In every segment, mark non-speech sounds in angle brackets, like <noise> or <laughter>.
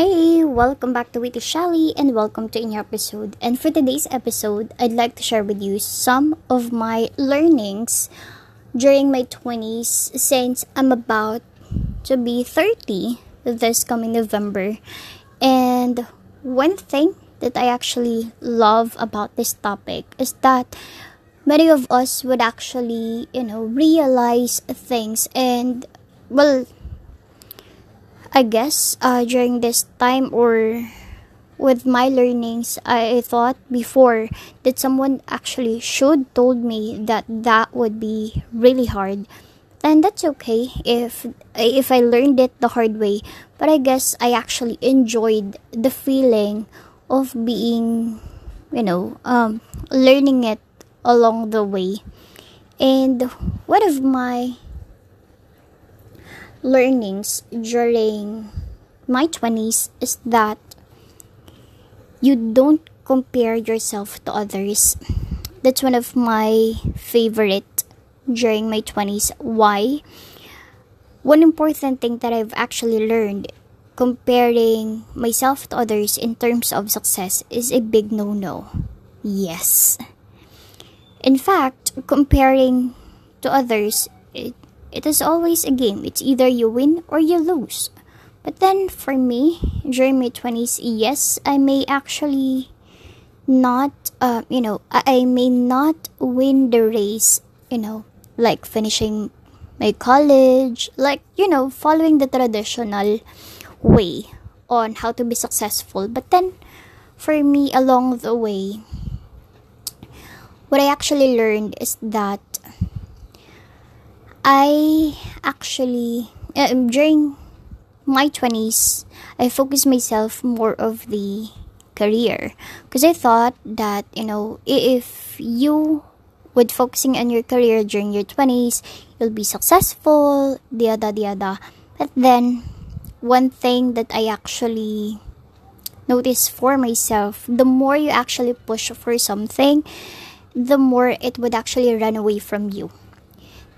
Hey, welcome back to Witty Shally and welcome to a new episode. And for today's episode, I'd like to share with you some of my learnings during my 20s since I'm about to be 30 this coming November. And one thing that I actually love about this topic is that many of us would actually, you know, realize things and well I guess uh, during this time or with my learnings, I thought before that someone actually should told me that that would be really hard. And that's okay if if I learned it the hard way. But I guess I actually enjoyed the feeling of being, you know, um, learning it along the way. And one of my learnings during my 20s is that you don't compare yourself to others. That's one of my favorite during my 20s. Why? One important thing that I've actually learned comparing myself to others in terms of success is a big no no. Yes. In fact, comparing to others, it it is always a game. It's either you win or you lose. But then for me, during my 20s, yes, I may actually not, uh, you know, I may not win the race, you know, like finishing my college, like, you know, following the traditional way on how to be successful. But then for me, along the way, what I actually learned is that I actually uh, during my 20s I focused myself more of the career. Because I thought that you know if you would focusing on your career during your 20s you'll be successful diada diada but then one thing that I actually noticed for myself the more you actually push for something the more it would actually run away from you.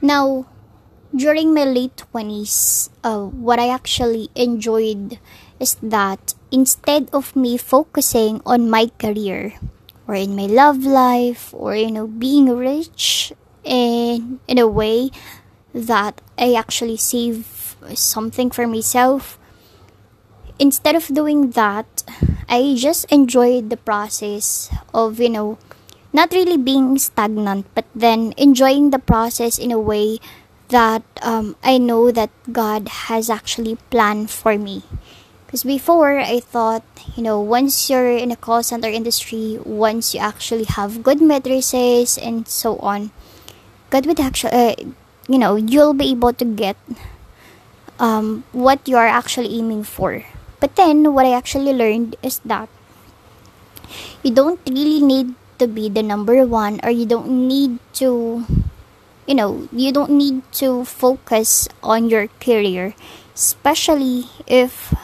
Now during my late 20s, uh, what I actually enjoyed is that instead of me focusing on my career or in my love life or you know being rich in in a way that I actually save something for myself instead of doing that I just enjoyed the process of you know not really being stagnant but then enjoying the process in a way that um, I know that God has actually planned for me. Because before, I thought, you know, once you're in a call center industry, once you actually have good matrices and so on, God would actually, uh, you know, you'll be able to get um, what you are actually aiming for. But then, what I actually learned is that you don't really need to be the number one, or you don't need to you know you don't need to focus on your career especially if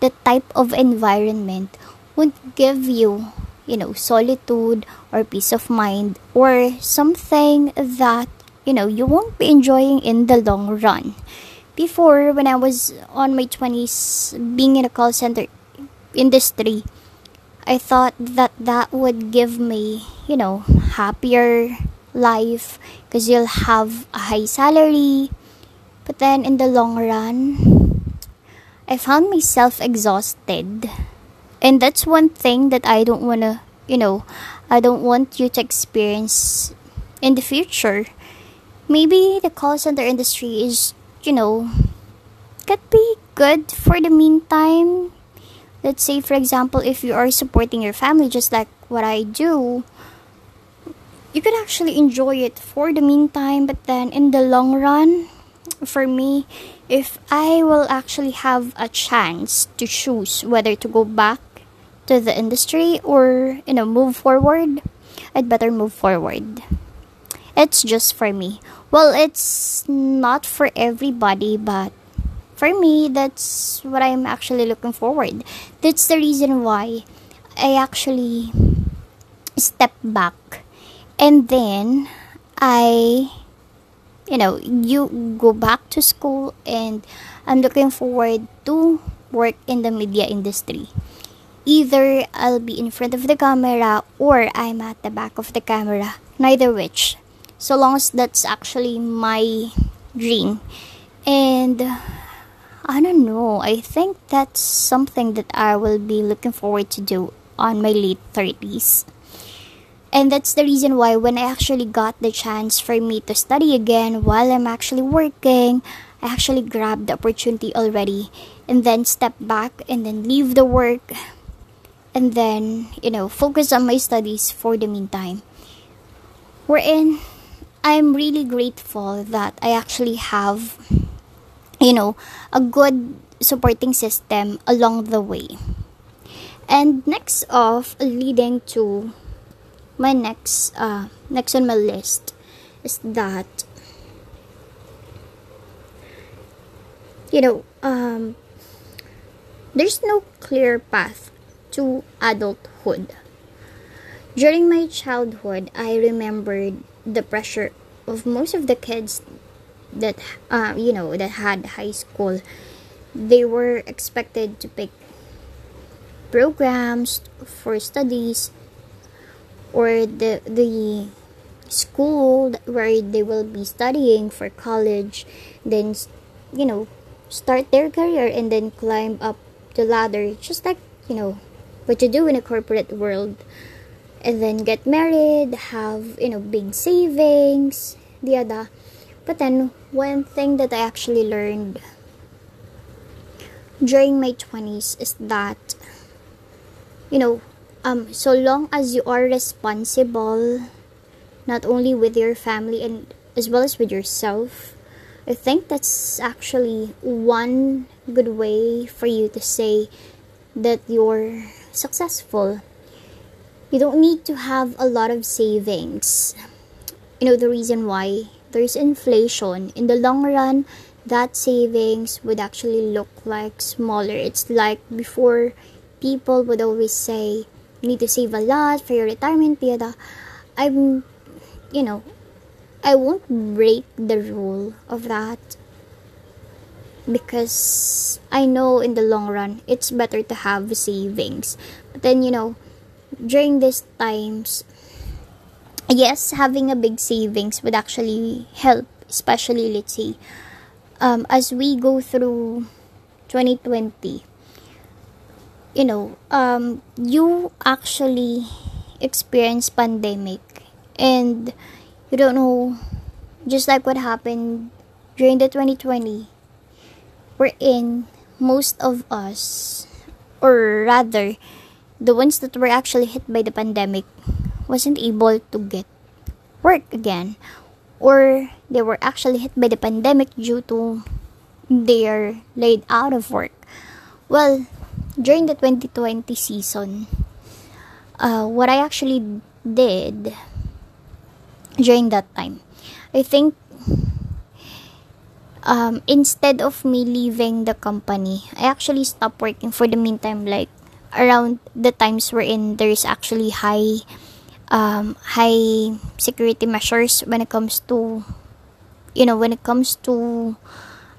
the type of environment would give you you know solitude or peace of mind or something that you know you won't be enjoying in the long run. Before when i was on my 20s being in a call center industry i thought that that would give me you know happier life because you'll have a high salary. But then in the long run, I found myself exhausted. And that's one thing that I don't want to, you know, I don't want you to experience in the future. Maybe the call center industry is, you know, could be good for the meantime. Let's say, for example, if you are supporting your family just like what I do, you could actually enjoy it for the meantime but then in the long run for me if i will actually have a chance to choose whether to go back to the industry or you know move forward i'd better move forward. It's just for me. Well it's not for everybody but for me that's what i'm actually looking forward. That's the reason why i actually step back and then I you know you go back to school and I'm looking forward to work in the media industry. Either I'll be in front of the camera or I'm at the back of the camera. Neither which. So long as that's actually my dream. And I don't know. I think that's something that I will be looking forward to do on my late 30s. And that's the reason why when I actually got the chance for me to study again while I'm actually working, I actually grabbed the opportunity already and then step back and then leave the work and then, you know, focus on my studies for the meantime. Wherein I'm really grateful that I actually have, you know, a good supporting system along the way. And next off, leading to my next uh next on my list is that you know um there's no clear path to adulthood. During my childhood i remembered the pressure of most of the kids that uh, you know that had high school. They were expected to pick programs for studies or the the school where they will be studying for college then you know start their career and then climb up the ladder just like you know what you do in a corporate world. And then get married have you know big savings the other. But then one thing that i actually learned during my 20s is that you know um, so long as you are responsible, not only with your family and as well as with yourself, I think that's actually one good way for you to say that you're successful. You don't need to have a lot of savings. You know, the reason why there's inflation. In the long run, that savings would actually look like smaller. It's like before people would always say, need to save a lot for your retirement period. I'm, you know, I won't break the rule of that because I know in the long run it's better to have savings. But then, you know, during these times, yes, having a big savings would actually help, especially let's say, um, as we go through 2020 you know um you actually experience pandemic. And you don't know just like what happened during the 2020 we're in most of us or rather the ones that were actually hit by the pandemic wasn't able to get work again or they were actually hit by the pandemic due to they're laid out of work. Well during the 2020 season, uh, what I actually did during that time, I think um, instead of me leaving the company, I actually stopped working for the meantime, like around the times wherein there's actually high um, high security measures when it comes to you know when it comes to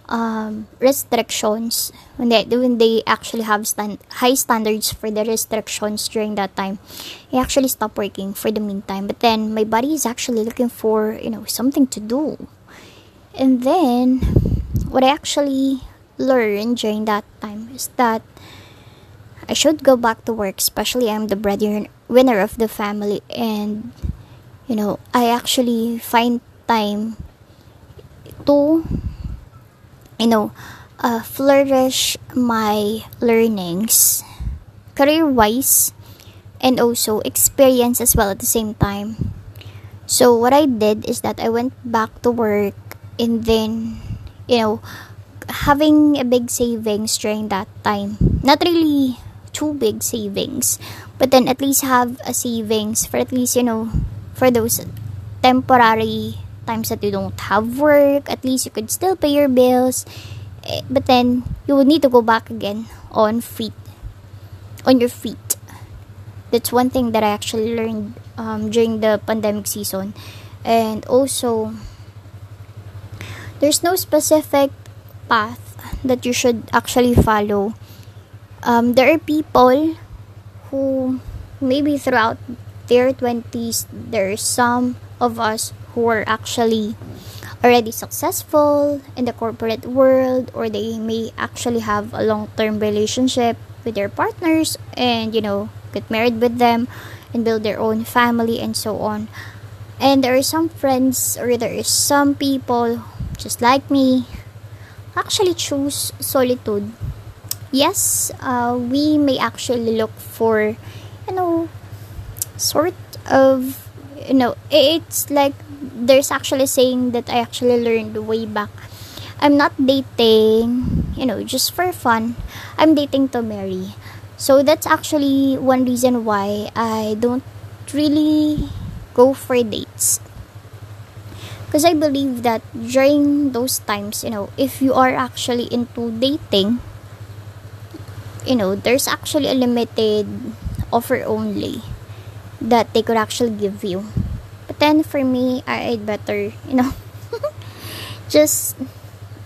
um, restrictions when they when they actually have stand, high standards for the restrictions during that time i actually stopped working for the meantime. But then my body is actually looking for you know something to do. And then what i actually learned during that time is that i should go back to work especially i'm the breadwinner of the family. And you know i actually find time to you know, uh, flourish my learnings career wise and also experience as well at the same time. So, what I did is that I went back to work and then, you know, having a big savings during that time. Not really too big savings, but then at least have a savings for at least, you know, for those temporary times that you don't have work, at least you could still pay your bills. Eh, but then you would need to go back again on feet, on your feet. That's one thing that I actually learned um, during the pandemic season, and also there's no specific path that you should actually follow um, there are people who maybe throughout their 20s there are some of us who are actually already successful in the corporate world or they may actually have a long-term relationship with their partners and you know get married with them and build their own family and so on. And there are some friends or there are some people just like me actually choose solitude. Yes uh, we may actually look for you know sort of you know it's like there's actually saying that i actually learned way back. I'm not dating you know just for fun. I'm dating to marry. So that's actually one reason why i don't really go for dates. Because i believe that during those times you know if you are actually into dating you know there's actually a limited offer only that they could actually give you. But then for me, I'd better, you know, <laughs> just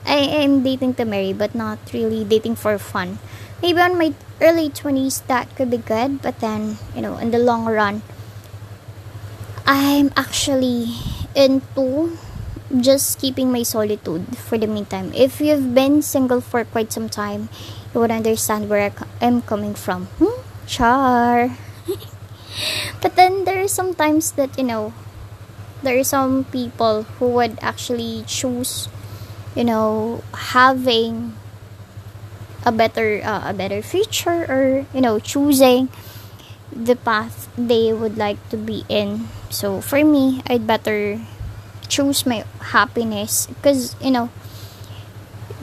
I am dating to marry, but not really dating for fun. Maybe on my early 20s that could be good, but then, you know, in the long run, I'm actually into just keeping my solitude for the meantime. If you've been single for quite some time, you would understand where I'm coming from. Hmm? Char. But then there are some times that you know there are some people who would actually choose you know having a better uh, a better future or you know choosing the path they would like to be in. So for me i'd better choose my happiness because you know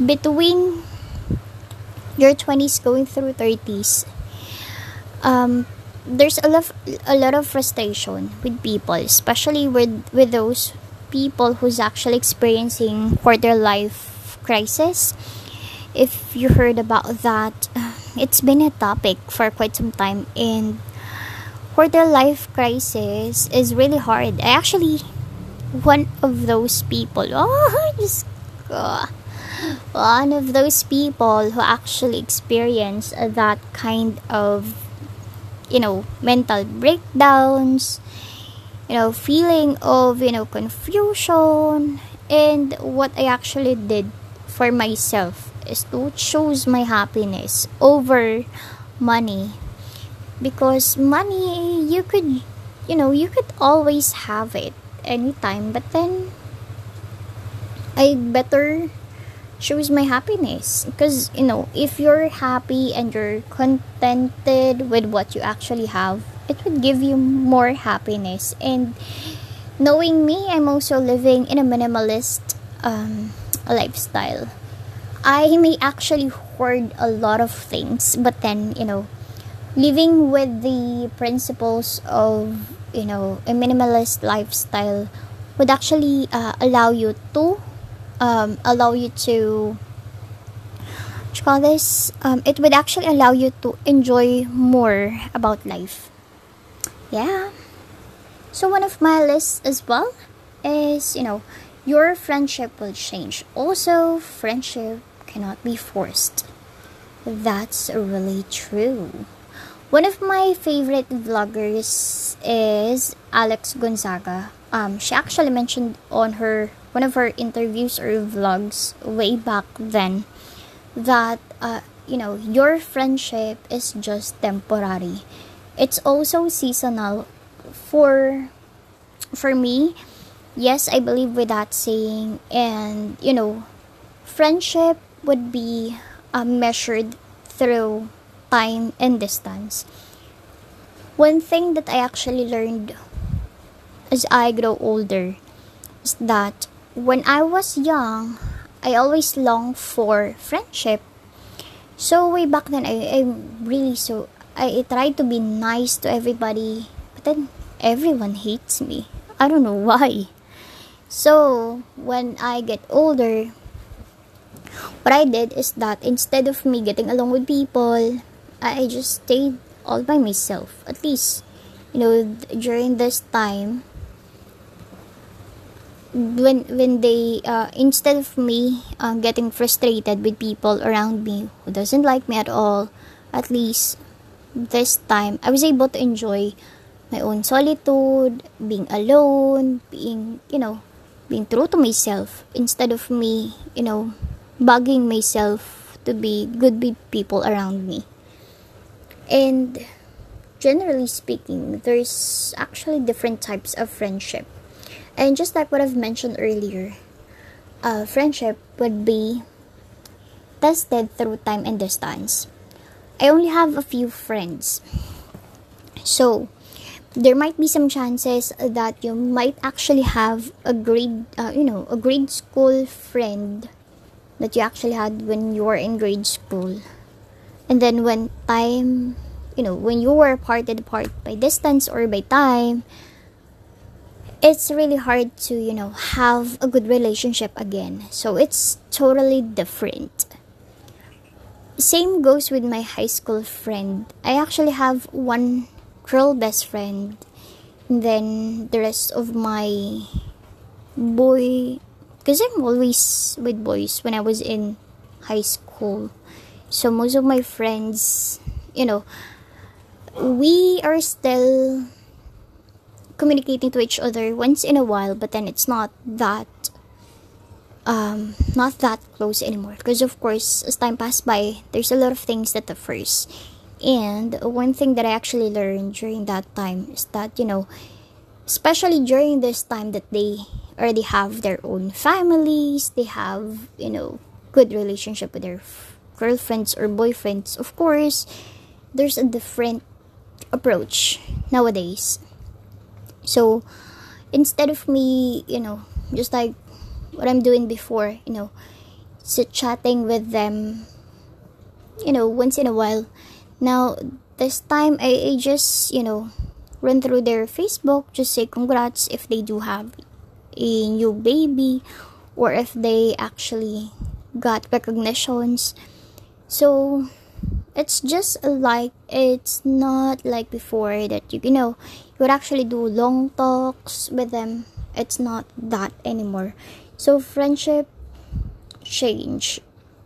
between your 20s going through 30s um there's a lot a lot of frustration with people especially with with those people who's actually experiencing quarter life crisis. If you heard about that <sighs> it's been a topic for quite some time and quarter life crisis is really hard. I actually one of those people <laughs> oh just uh, one of those people who actually experience that kind of you know mental breakdowns you know feeling of you know confusion. And what i actually did for myself is to choose my happiness over money. Because money you could you know you could always have it anytime. But then i better choose my happiness. Because you know if you're happy and you're contented with what you actually have it would give you more happiness. And knowing me i'm also living in a minimalist um, lifestyle. I may actually hoard a lot of things but then you know living with the principles of you know a minimalist lifestyle would actually uh, allow you to um, allow you to you call this? Um, it would actually allow you to enjoy more about life. Yeah. So one of my lists as well is you know your friendship will change. Also friendship cannot be forced. That's really true. One of my favorite vloggers is Alex Gonzaga. Um, she actually mentioned on her one of her interviews or vlogs way back then that uh, you know your friendship is just temporary. It's also seasonal for for me. Yes i believe with that saying and you know friendship would be uh, measured through time and distance. One thing that i actually learned as i grow older is that when I was young, I always longed for friendship. So way back then, I, I'm really so I, I tried to be nice to everybody, but then everyone hates me. I don't know <laughs> why. So when I get older, what I did is that instead of me getting along with people, I just stayed all by myself. At least, you know, during this time, when when they uh, instead of me uh, getting frustrated with people around me who doesn't like me at all at least this time I was able to enjoy my own solitude, being alone, being, you know, being true to myself instead of me, you know, bugging myself to be good with people around me. And generally speaking, there's actually different types of friendship. And just like what I've mentioned earlier, uh, friendship would be tested through time and distance. I only have a few friends. So, there might be some chances that you might actually have a grade, uh, you know, a grade school friend that you actually had when you were in grade school. And then when time, you know, when you were parted apart by distance or by time, it's really hard to, you know, have a good relationship again. So it's totally different. Same goes with my high school friend. I actually have one girl best friend and then the rest of my boy because i'm always with boys when i was in high school so most of my friends you know we are still communicating to each other once in a while but then it's not that um, not that close anymore because of course as time passed by there's a lot of things that first and one thing that I actually learned during that time is that, you know, especially during this time that they already have their own families, they have, you know, good relationship with their f- girlfriends or boyfriends. Of course, there's a different approach nowadays. So, instead of me, you know, just like what I'm doing before, you know, sit chatting with them, you know, once in a while, now, this time I, I just, you know, run through their Facebook, just say congrats if they do have a new baby or if they actually got recognitions. So, it's just like it's not like before that you, you know you would actually do long talks with them. It's not that anymore. So friendship change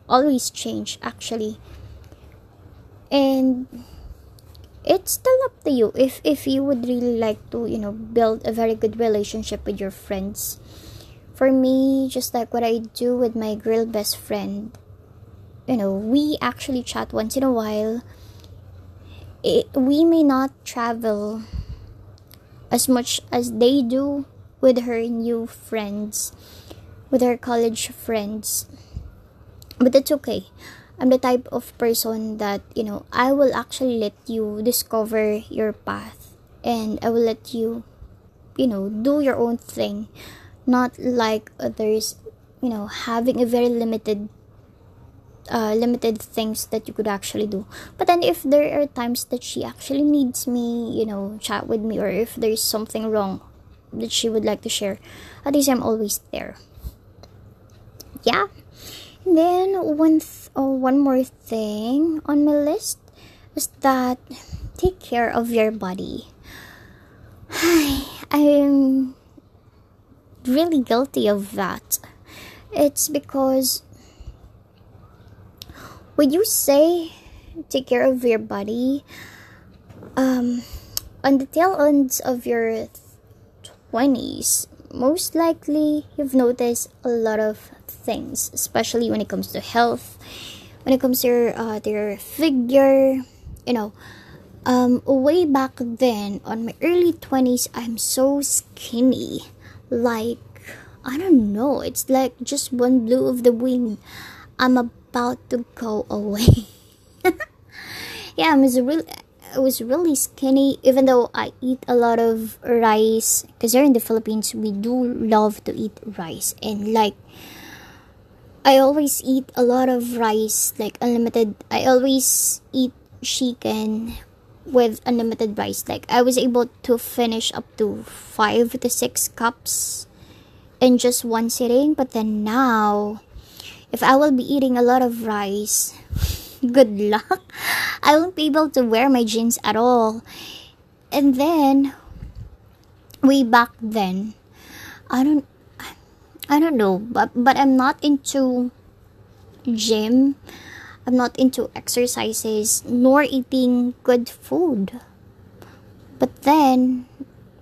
always change actually. And it's still up to you. If if you would really like to you know build a very good relationship with your friends. For me just like what i do with my girl best friend you know we actually chat once in a while. It, we may not travel as much as they do with her new friends with her college friends. But that's okay. I'm the type of person that, you know, I will actually let you discover your path and I will let you, you know, do your own thing. Not like others, you know, having a very limited uh, limited things that you could actually do. But then if there are times that she actually needs me, you know, chat with me, or if there's something wrong that she would like to share, at least I'm always there. Yeah. And then one th- oh, one more thing on my list is that take care of your body. <sighs> I'm really guilty of that. It's because when you say take care of your body, um, on the tail ends of your 20s, most likely you've noticed a lot of things, especially when it comes to health, when it comes to your, uh, to your figure, you know. Um, way back then, on my early 20s, I'm so skinny. Like, I don't know, it's like just one blow of the wind. I'm about to go away. <laughs> yeah, I'm really I was really skinny even though I eat a lot of rice. Because here in the Philippines we do love to eat rice. And like I always eat a lot of rice like unlimited I always eat chicken with unlimited rice. Like I was able to finish up to 5 to 6 cups in just one sitting. But then now if I will be eating a lot of rice <laughs> good luck. I won't be able to wear my jeans at all. And then, way back then, I don't, I don't know, but but I'm not into gym. I'm not into exercises nor eating good food. But then,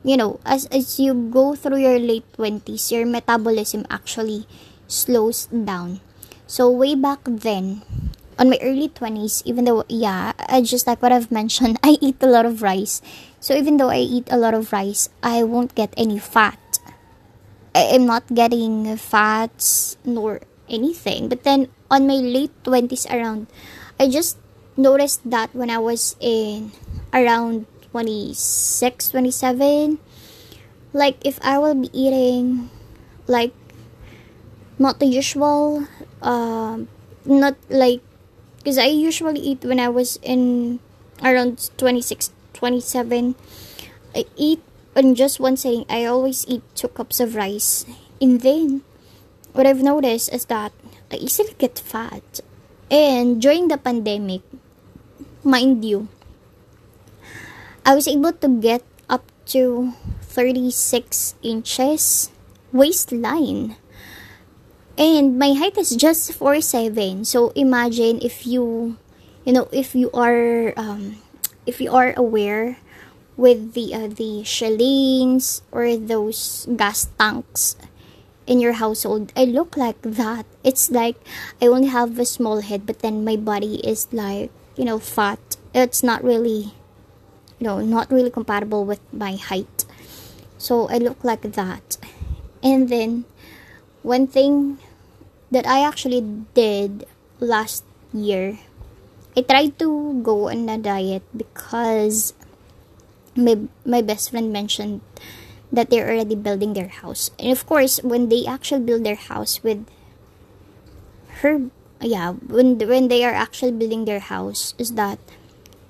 you know, as as you go through your late 20s, your metabolism actually slows down. So way back then, on my early 20s, even though yeah, I just like what I've mentioned, <laughs> I eat a lot of rice. So even though I eat a lot of rice, I won't get any fat. I am not getting fats nor anything. But then on my late 20s around, I just noticed that when I was in around 26, 27, like if I will be eating like not the usual, um, not like because I usually eat when I was in around 26, 27. I eat on just one saying, I always eat two cups of rice. And then, what I've noticed is that I easily get fat. And during the pandemic, mind you, I was able to get up to 36 inches waistline. And my height is just 4'7". So imagine if you, you know, if you are, um, if you are aware with the uh, the Shellanes or those gas tanks in your household i look like that. It's like i only have a small head but then my body is like you know fat. It's not really you know not really compatible with my height. So i look like that. And then one thing that i actually did last year i tried to go on a diet because my my best friend mentioned that they're already building their house. And of course, when they actually build their house with her, yeah, when when they are actually building their house, is that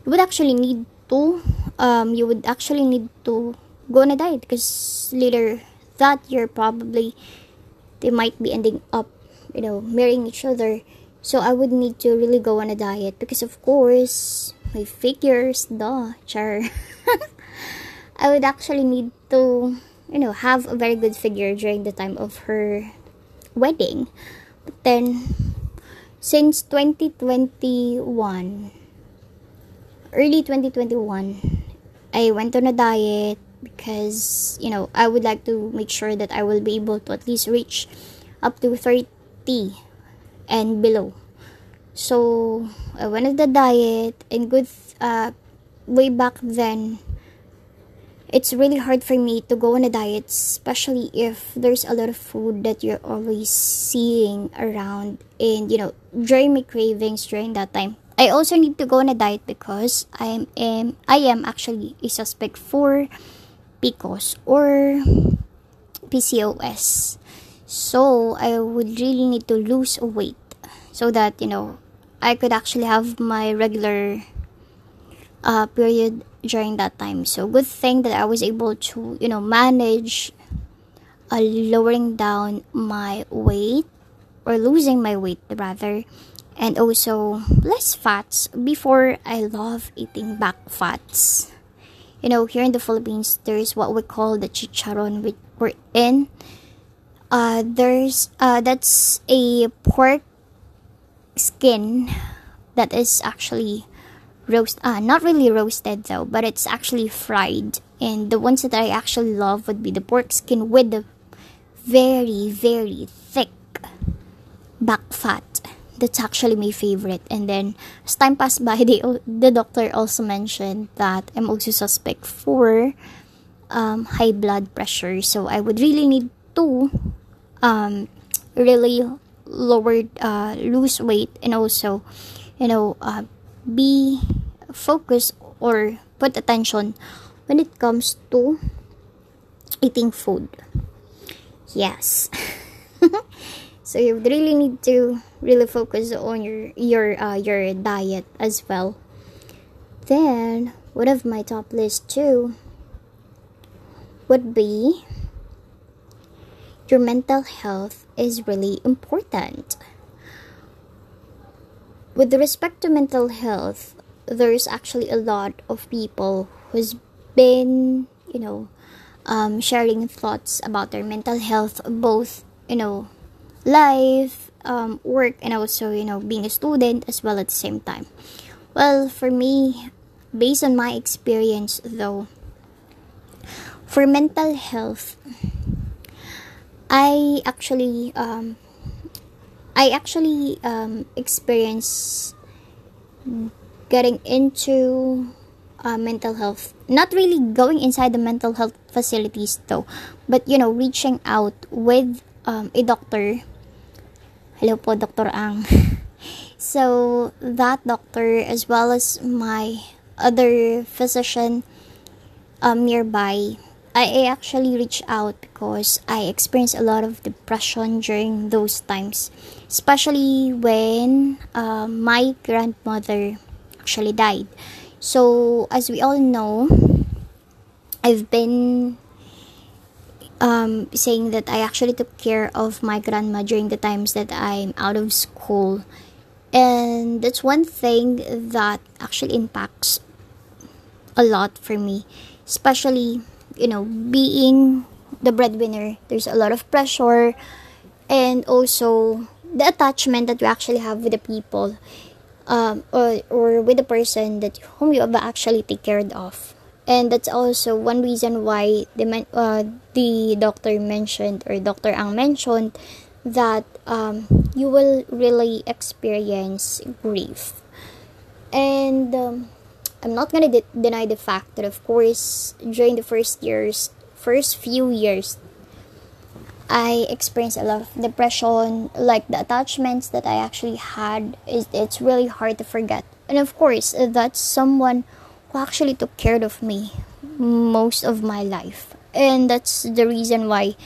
you would actually need to, um, you would actually need to go on a diet because later that year probably they might be ending up, you know, marrying each other. So I would need to really go on a diet because of course my figures, duh, char. <laughs> I would actually need to, you know, have a very good figure during the time of her wedding. But then, since 2021, early 2021, I went on a diet because, you know, I would like to make sure that I will be able to at least reach up to 30 and below. So, I the diet and good, uh, way back then, it's really hard for me to go on a diet, especially if there's a lot of food that you're always seeing around. And you know, during my cravings during that time, I also need to go on a diet because I am I am actually a suspect for PCOS or PCOS. So I would really need to lose weight so that you know I could actually have my regular uh, period during that time. So good thing that I was able to, you know, manage uh, lowering down my weight or losing my weight rather and also less fats before I love eating back fats. You know, here in the Philippines, there's what we call the chicharon, which we're in. Uh, there's uh, that's a pork skin that is actually roast uh not really roasted though but it's actually fried. And the ones that i actually love would be the pork skin with the very very thick back fat. That's actually my favorite. And then as time passed by <laughs> the, the doctor also mentioned that i'm also suspect for um, high blood pressure. So i would really need to um, really lower uh, lose weight and also you know uh, be focused or put attention when it comes to eating food. Yes. <laughs> so you really need to really focus on your your uh, your diet as well. Then one of my top list too would be your mental health is really important. With respect to mental health, there's actually a lot of people who's been, you know, um, sharing thoughts about their mental health, both, you know, life, um, work and also you know being a student as well at the same time well for me based on my experience though for mental health i actually um, i actually um, experience getting into uh, mental health. Not really going inside the mental health facilities though but you know reaching out with um, a doctor. Hello po dr ang. <laughs> So that doctor as well as my other physician um, nearby I actually reached out because I experienced a lot of depression during those times, especially when uh, my grandmother actually died. So, as we all know, I've been um, saying that I actually took care of my grandma during the times that I'm out of school. And that's one thing that actually impacts a lot for me, especially, you know, being the breadwinner. There's a lot of pressure and also the attachment that you actually have with the people um, or, or with the person that whom you actually take care of and that's also one reason why the uh, the doctor mentioned or Dr. Ang mentioned that um, you will really experience grief and um, I'm not gonna de- deny the fact that of course during the first years first few years I experienced a lot of depression, like the attachments that I actually had. Is it's really hard to forget, and of course, that's someone who actually took care of me most of my life, and that's the reason why.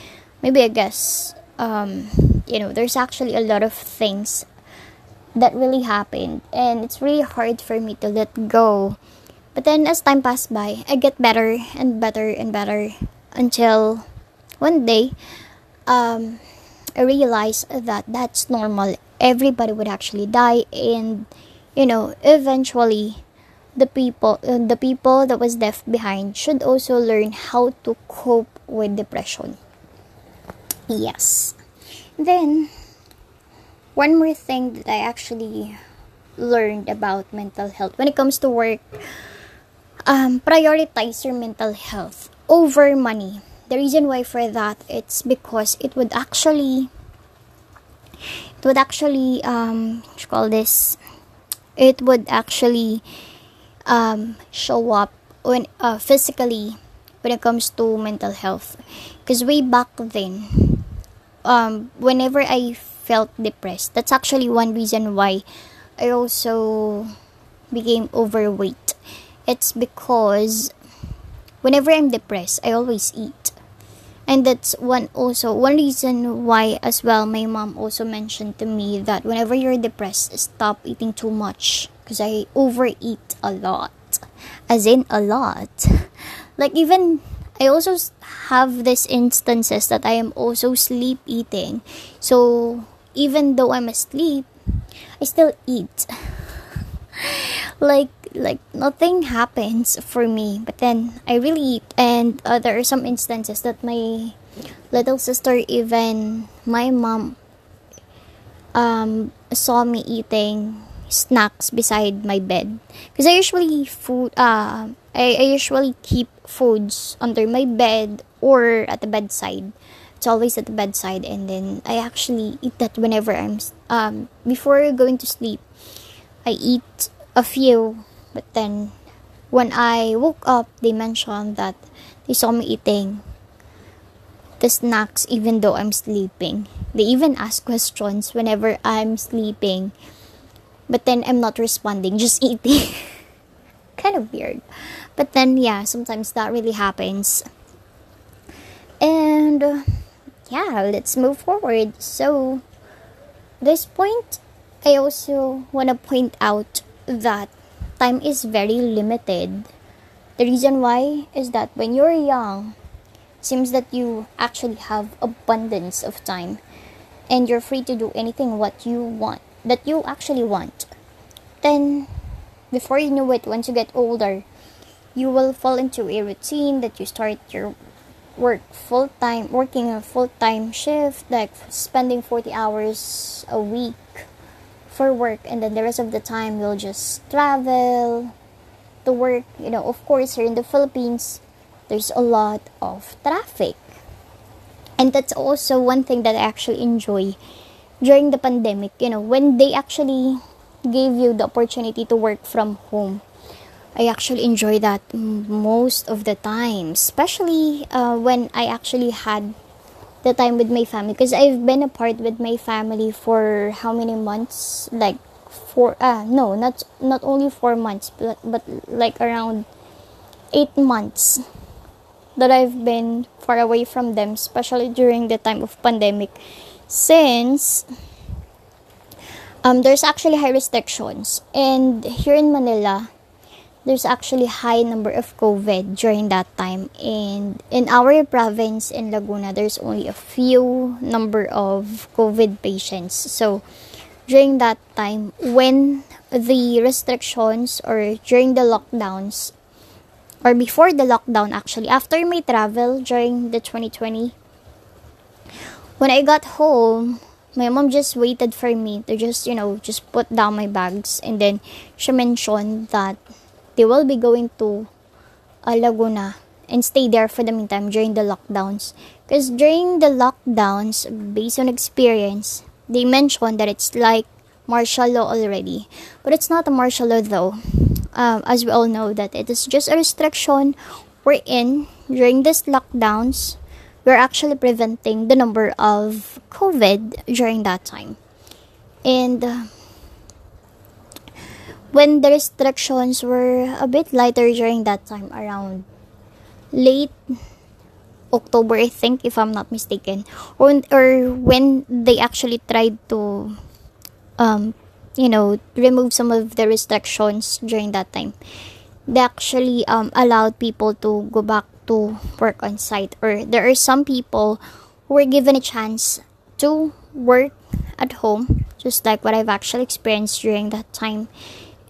Maybe I guess, um, you know, there's actually a lot of things that really happened, and it's really hard for me to let go. But then, as time passed by, I get better and better and better until one day um, I realized that that's normal. Everybody would actually die, and you know, eventually, the people, uh, the people that was left behind, should also learn how to cope with depression. Yes. Then, one more thing that I actually learned about mental health when it comes to work, um, prioritize your mental health over money. The reason why for that it's because it would actually it would actually um call this? It would actually um show up when uh, physically when it comes to mental health. Because way back then um whenever i felt depressed. That's actually one reason why i also became overweight. It's because whenever i'm depressed i always eat. And that's one also one reason why as well my mom also mentioned to me that whenever you're depressed stop eating too much. Because i overeat a lot. As in a lot. <laughs> Like even i also have these instances that i am also sleep eating. So even though i'm asleep i still eat. <laughs> Like like nothing happens for me but then i really eat. And uh, there are some instances that my little sister even my mom um saw me eating snacks beside my bed. Because i usually food uh I, I usually keep foods under my bed or at the bedside it's always at the bedside and then i actually eat that whenever i'm um before going to sleep i eat a few but then, when I woke up, they mentioned that they saw me eating the snacks even though I'm sleeping. They even ask questions whenever I'm sleeping. But then I'm not responding, <laughs> just eating. kind of weird. But then, yeah, sometimes that really happens. And uh, yeah, let's move forward. So, this point, I also want to point out that time is very limited. The reason why is that when you're young, seems that you actually have abundance of time and you're free to do anything what you want that you actually want. Then before you know it once you get older, you will fall into a routine that you start your work full time, working a full time shift, like spending 40 hours a week for work, and then the rest of the time you'll just travel to work. You know, of course, here in the Philippines, there's a lot of traffic. And that's also one thing that I actually enjoy during the pandemic, you know, when they actually gave you the opportunity to work from home. I actually enjoy that most of the time, especially uh, when I actually had the time with my family because I've been apart with my family for how many months? Like four uh no, not not only 4 months, but but like around 8 months that I've been far away from them, especially during the time of pandemic, since um, there's actually high restrictions, and here in Manila, there's actually high number of COVID during that time, and in our province in Laguna, there's only a few number of COVID patients. So during that time, when the restrictions or during the lockdowns or before the lockdown actually after my travel during the 2020 when i got home my mom just waited for me to just you know just put down my bags and then she mentioned that they will be going to uh, laguna and stay there for the meantime during the lockdowns. Because during the lockdowns based on experience they mentioned that it's like martial law already. But it's not a martial law though. Um, as we all know that it is just a restriction we're in during these lockdowns we're actually preventing the number of covid during that time. And uh, when the restrictions were a bit lighter during that time around late october i think if i'm not mistaken or, or when they actually tried to um, you know remove some of the restrictions during that time. They actually um, allowed people to go back to work on site or there are some people who were given a chance to work at home just like what i've actually experienced during that time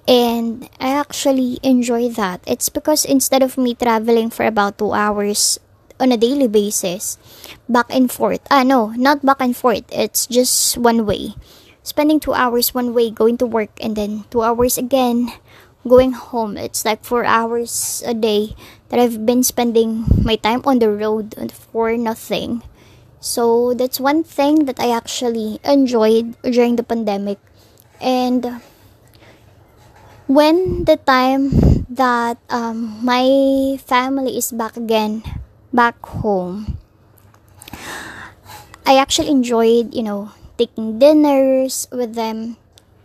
and i actually enjoy that it's because instead of me traveling for about two hours on a daily basis back and forth ah no not back and forth it's just one way spending two hours one way going to work and then two hours again going home. It's like four hours a day that I've been spending my time on the road for nothing. So that's one thing that I actually enjoyed during the pandemic. And when the time that um, my family is back again, back home, I actually enjoyed, you know, taking dinners with them,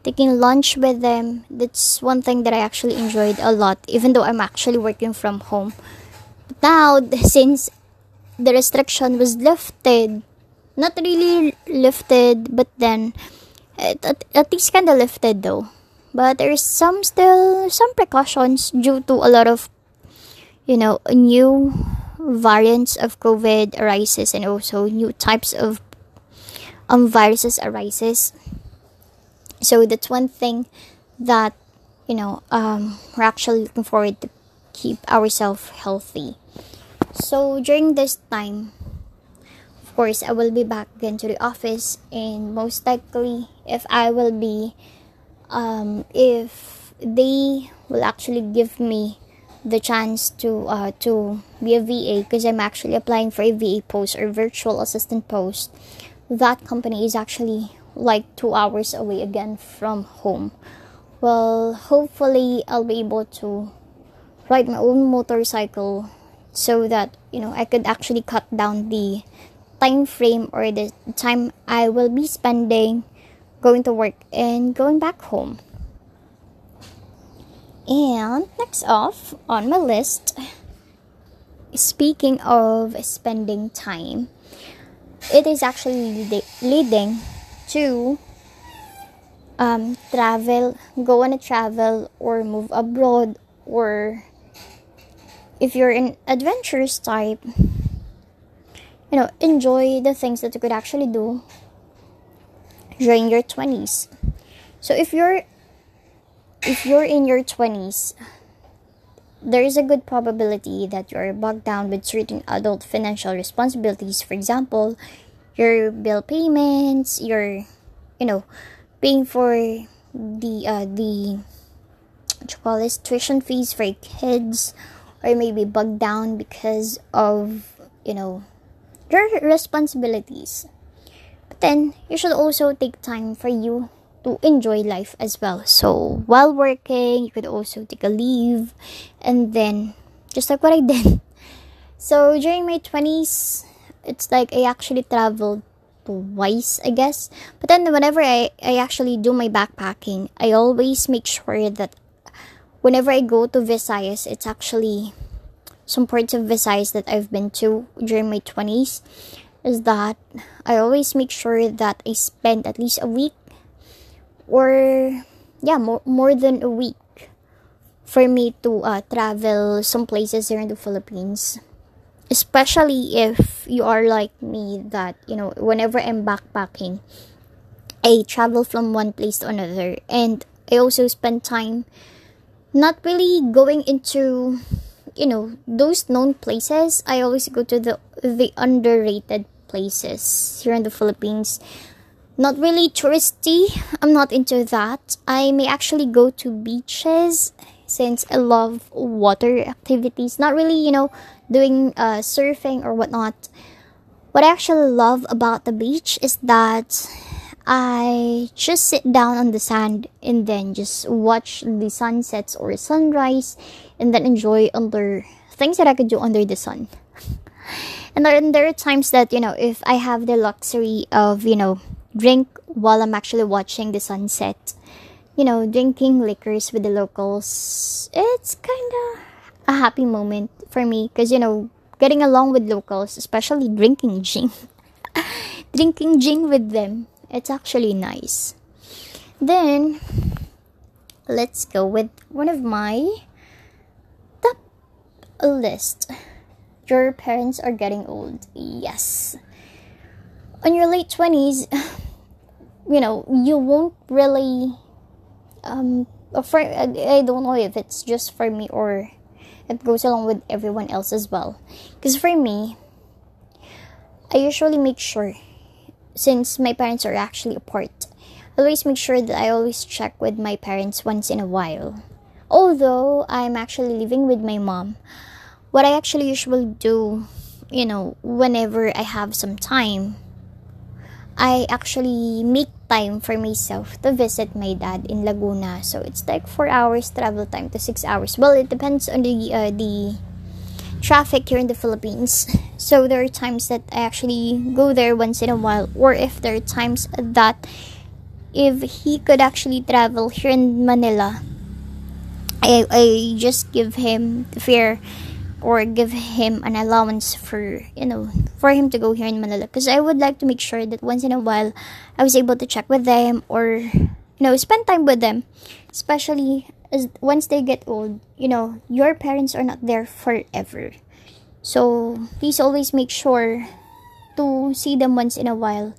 taking lunch with them. That's one thing that I actually enjoyed a lot, even though I'm actually working from home. But now, since the restriction was lifted, not really lifted, but then it, at, at least kind of lifted though. But there's some still some precautions due to a lot of, you know, new variants of COVID arises and also new types of um, viruses arises. So that's one thing that you know um, we're actually looking forward to keep ourselves healthy. So during this time, of course, I will be back again to the office, and most likely, if I will be, um, if they will actually give me the chance to uh, to be a VA because I'm actually applying for a VA post or virtual assistant post that company is actually like two hours away again from home. Well, hopefully, I'll be able to ride my own motorcycle so that you know I could actually cut down the time frame or the time I will be spending going to work and going back home. And next off on my list, speaking of spending time, it is actually leading to um, travel, go on a travel, or move abroad, or if you're an adventurous type, you know, enjoy the things that you could actually do during your 20s. So if you're if you're in your 20s, there is a good probability that you're bogged down with certain adult financial responsibilities. For example, your bill payments, your, you know, paying for the uh, the what you call this tuition fees for kids, or maybe bogged down because of you know your responsibilities. Then you should also take time for you to enjoy life as well. So while working, you could also take a leave and then just like what I <laughs> did. So during my 20s, it's like I actually traveled twice, I guess. But then whenever I, I actually do my backpacking, I always make sure that whenever I go to Visayas, it's actually some parts of Visayas that I've been to during my 20s is that I always make sure that I spend at least a week or yeah more more than a week for me to uh, travel some places here in the Philippines. Especially if you are like me that you know whenever I'm backpacking I travel from one place to another. And I also spend time not really going into you know those known places I always go to the the underrated places here in the Philippines not really touristy. I'm not into that. I may actually go to beaches since I love water activities. Not really, you know, doing uh, surfing or whatnot. What I actually love about the beach is that I just sit down on the sand and then just watch the sunsets or sunrise and then enjoy under things that I could do under the sun. <laughs> and then there are times that, you know, if I have the luxury of, you know, drink while I'm actually watching the sunset. You know, drinking liquors with the locals. It's kind of a happy moment for me because, you know, getting along with locals, especially drinking gin, <laughs> drinking gin with them, it's actually nice. Then, let's go with one of my list. Your parents are getting old. Yes. On your late 20s, <sighs> you know you won't really um for I don't know if it's just for me or it goes along with everyone else as well because for me I usually make sure since my parents are actually apart I always make sure that I always check with my parents once in a while although I'm actually living with my mom what I actually usually do you know whenever I have some time I actually make time for myself to visit my dad in Laguna. So it's like four hours travel time to six hours. Well, it depends on the uh, the traffic here in the Philippines. <laughs> So there are times that I actually go there once in a while, or if there are times that if he could actually travel here in Manila, I I just give him the fare or give him an allowance for you know for him to go here in Manila. Because I would like to make sure that once in a while I was able to check with them or you know spend time with them. Especially as once they get old you know your parents are not there forever. So please always make sure to see them once in a while.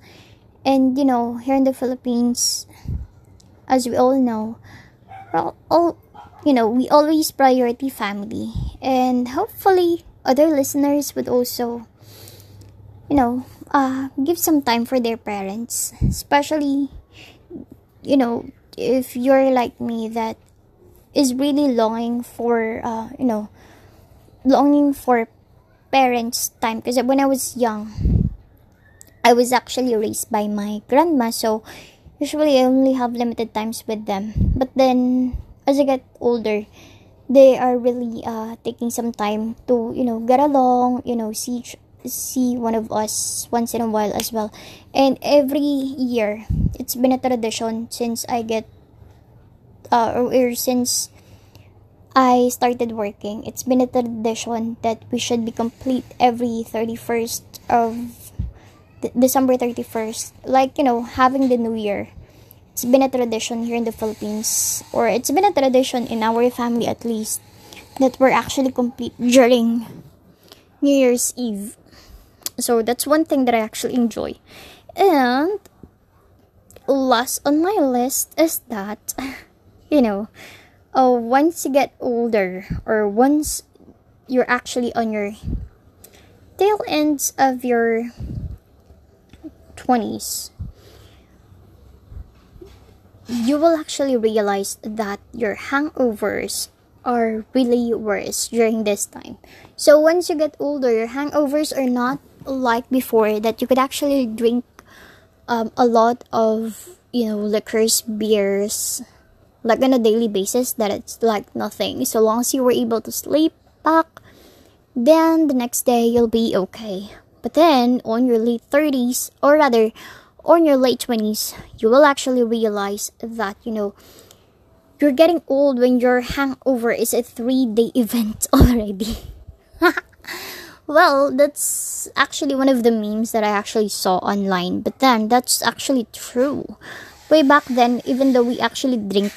And you know here in the Philippines as we all know all, all you know, we always priority family. And hopefully, other listeners would also, you know, uh, give some time for their parents. Especially, you know, if you're like me that is really longing for, uh, you know, longing for parents' time. Because when I was young, I was actually raised by my grandma. So, usually I only have limited times with them. But then, as I get older, they are really uh, taking some time to you know get along, you know see see one of us once in a while as well. And every year, it's been a tradition since I get uh, or, since I started working. It's been a tradition that we should be complete every 31st of December 31st, like you know having the new year it's been a tradition here in the Philippines, or it's been a tradition in our family at least, that we're actually complete during New Year's Eve. So that's one thing that I actually enjoy. And last on my list is that, <laughs> you know, uh, once you get older or once you're actually on your tail ends of your 20s you will actually realize that your hangovers are really worse during this time. So once you get older, your hangovers are not like before that you could actually drink um, a lot of you know liquors, beers, like on a daily basis. That it's like nothing. So long as you were able to sleep back, then the next day you'll be okay. But then on your late thirties, or rather or in your late 20s, you will actually realize that, you know, you're getting old when your hangover is a three day <laughs> event already. <laughs> well, that's actually one of the memes that I actually saw online, but then that's actually true. Way back then, even though we actually drink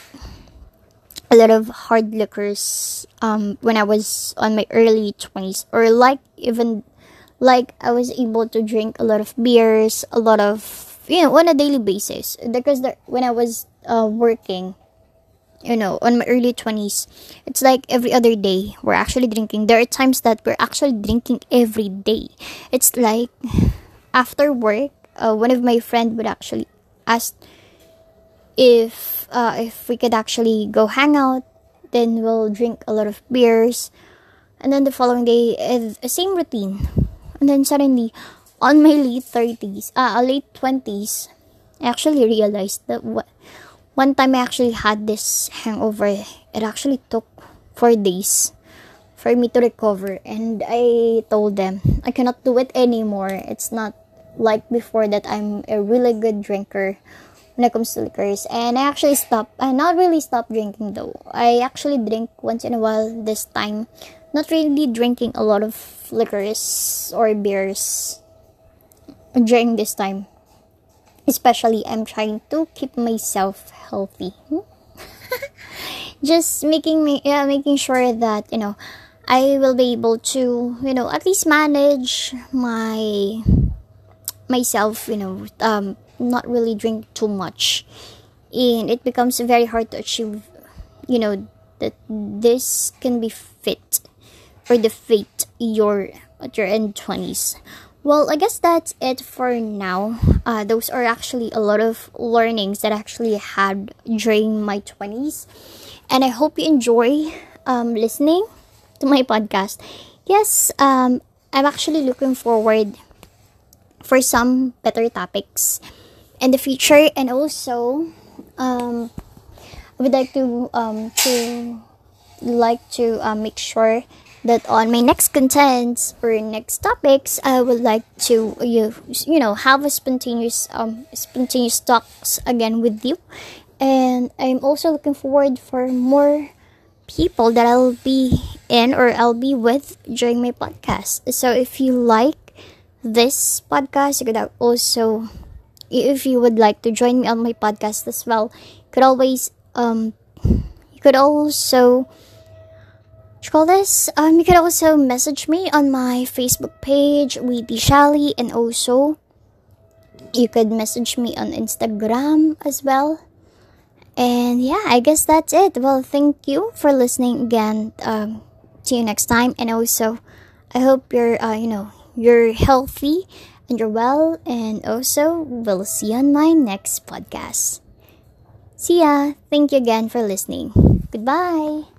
a lot of hard liquors um, when I was on my early 20s, or like even like I was able to drink a lot of beers, a lot of you know on a daily basis. Because the, when i was uh, working you know on my early 20s it's like every other day we're actually drinking. There are times that we're actually drinking every day. It's like after work uh, one of my friend would actually ask if uh, if we could actually go hang out then we'll drink a lot of beers. And then the following day is the same routine. And then suddenly on my late 30s, uh, late 20s, I actually realized that what, one time I actually had this hangover. It actually took four days for me to recover, and I told them I cannot do it anymore. It's not like before that I'm a really good drinker when it comes to liquors, and I actually stopped. I not really stopped drinking though. I actually drink once in a while. This time, not really drinking a lot of liquors or beers during this time. Especially, I'm trying to keep myself healthy. <laughs> Just making me, yeah, making sure that you know, I will be able to, you know, at least manage my myself. You know, um, not really drink too much, and it becomes very hard to achieve. You know that this can be fit or the fate your at your end twenties well, I guess that's it for now. Uh, those are actually a lot of learnings that I actually had during my 20s. And I hope you enjoy um, listening to my podcast. Yes, um, I'm actually looking forward for some better topics in the future. And also, um, I would like to, um, to like to uh, make sure that on my next contents or next topics I would like to you you know have a spontaneous um spontaneous talks again with you. And I'm also looking forward for more people that I'll be in or I'll be with during my podcast. So if you like this podcast you could also if you would like to join me on my podcast as well you could always um you could also you call this? Um, you can also message me on my Facebook page, Weepy Shally, and also you could message me on Instagram as well. And yeah, I guess that's it. Well, thank you for listening again. Um, see you next time, and also I hope you're, uh, you know, you're healthy and you're well. And also, we'll see you on my next podcast. See ya. Thank you again for listening. Goodbye.